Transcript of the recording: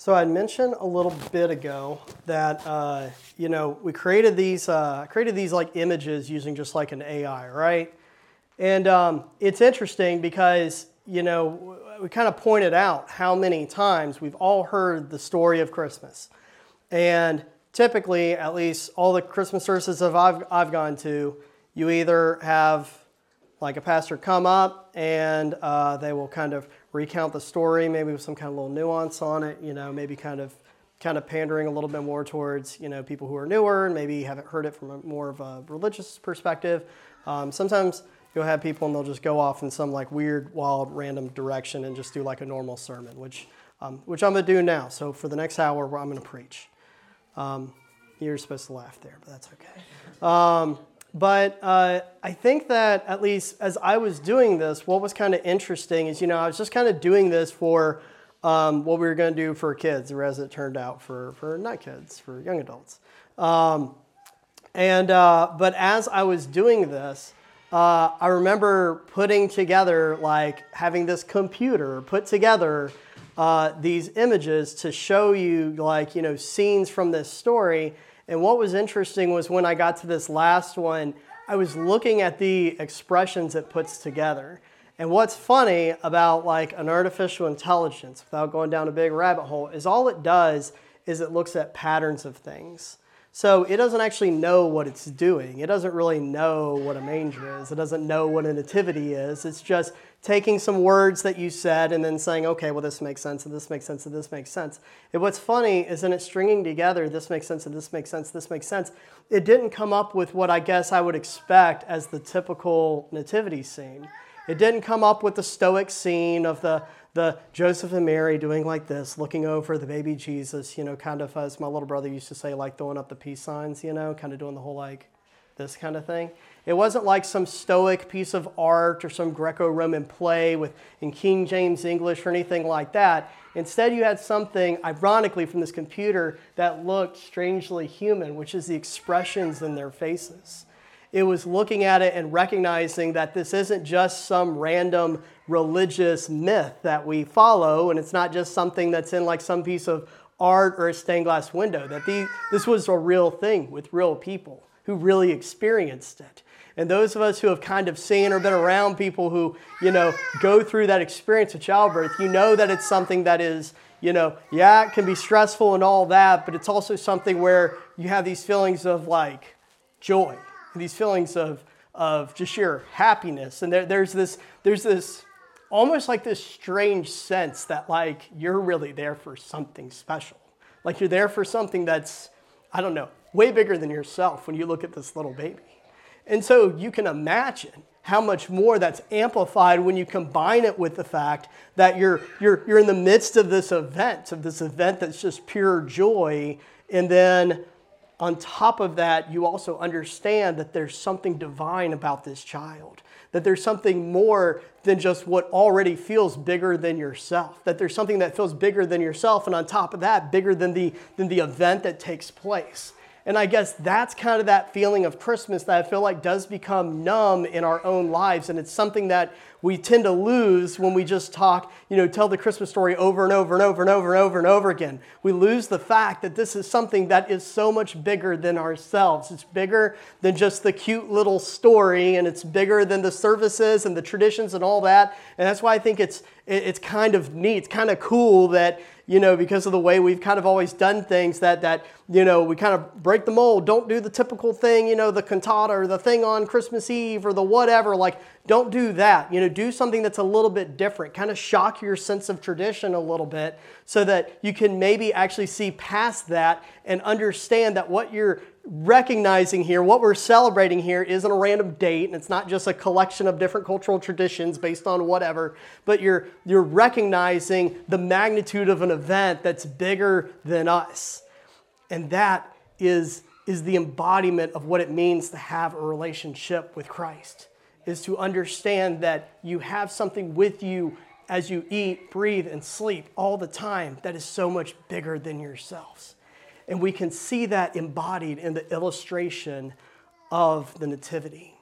So I mentioned a little bit ago that uh, you know we created these uh, created these like images using just like an AI, right? And um, it's interesting because you know we kind of pointed out how many times we've all heard the story of Christmas, and typically, at least all the Christmas services I've I've gone to, you either have like a pastor come up and uh, they will kind of recount the story, maybe with some kind of little nuance on it, you know, maybe kind of kind of pandering a little bit more towards you know people who are newer and maybe haven't heard it from a, more of a religious perspective. Um, sometimes you'll have people and they'll just go off in some like weird, wild, random direction and just do like a normal sermon, which um, which I'm gonna do now. So for the next hour, I'm gonna preach. Um, you're supposed to laugh there, but that's okay. But uh, I think that at least as I was doing this, what was kind of interesting is, you know, I was just kind of doing this for um, what we were going to do for kids, or as it turned out for, for not kids, for young adults. Um, and, uh, but as I was doing this, uh, I remember putting together, like having this computer put together uh, these images to show you, like, you know, scenes from this story and what was interesting was when I got to this last one, I was looking at the expressions it puts together. And what's funny about like an artificial intelligence, without going down a big rabbit hole, is all it does is it looks at patterns of things. So it doesn't actually know what it's doing. It doesn't really know what a manger is. It doesn't know what a nativity is. It's just taking some words that you said and then saying, okay, well, this makes sense, and this makes sense, and this makes sense. And what's funny is in it stringing together, this makes sense, and this makes sense, this makes sense. It didn't come up with what I guess I would expect as the typical nativity scene. It didn't come up with the stoic scene of the, the Joseph and Mary doing like this, looking over the baby Jesus, you know, kind of as my little brother used to say, like throwing up the peace signs, you know, kind of doing the whole like this kind of thing. It wasn't like some stoic piece of art or some Greco Roman play with in King James English or anything like that. Instead, you had something, ironically, from this computer that looked strangely human, which is the expressions in their faces. It was looking at it and recognizing that this isn't just some random religious myth that we follow, and it's not just something that's in like some piece of art or a stained glass window, that the, this was a real thing with real people who really experienced it. And those of us who have kind of seen or been around people who, you know, go through that experience of childbirth, you know that it's something that is, you know, yeah, it can be stressful and all that, but it's also something where you have these feelings of like joy, these feelings of, of just sheer happiness. And there, there's this, there's this almost like this strange sense that like you're really there for something special. Like you're there for something that's, I don't know, way bigger than yourself when you look at this little baby. And so you can imagine how much more that's amplified when you combine it with the fact that you're, you're, you're in the midst of this event, of this event that's just pure joy. And then on top of that, you also understand that there's something divine about this child, that there's something more than just what already feels bigger than yourself, that there's something that feels bigger than yourself, and on top of that, bigger than the, than the event that takes place. And I guess that's kind of that feeling of Christmas that I feel like does become numb in our own lives. And it's something that we tend to lose when we just talk, you know, tell the Christmas story over and over and over and over and over and over again. We lose the fact that this is something that is so much bigger than ourselves. It's bigger than just the cute little story, and it's bigger than the services and the traditions and all that. And that's why I think it's it's kind of neat, it's kind of cool that you know, because of the way we've kind of always done things that, that, you know, we kind of break the mold. Don't do the typical thing, you know, the cantata or the thing on Christmas Eve or the whatever. Like, don't do that. You know, do something that's a little bit different. Kind of shock your sense of tradition a little bit so that you can maybe actually see past that and understand that what you're recognizing here, what we're celebrating here, isn't a random date, and it's not just a collection of different cultural traditions based on whatever, but you're, you're recognizing the magnitude of an event that's bigger than us. And that is, is the embodiment of what it means to have a relationship with Christ, is to understand that you have something with you as you eat, breathe, and sleep all the time that is so much bigger than yourselves. And we can see that embodied in the illustration of the Nativity.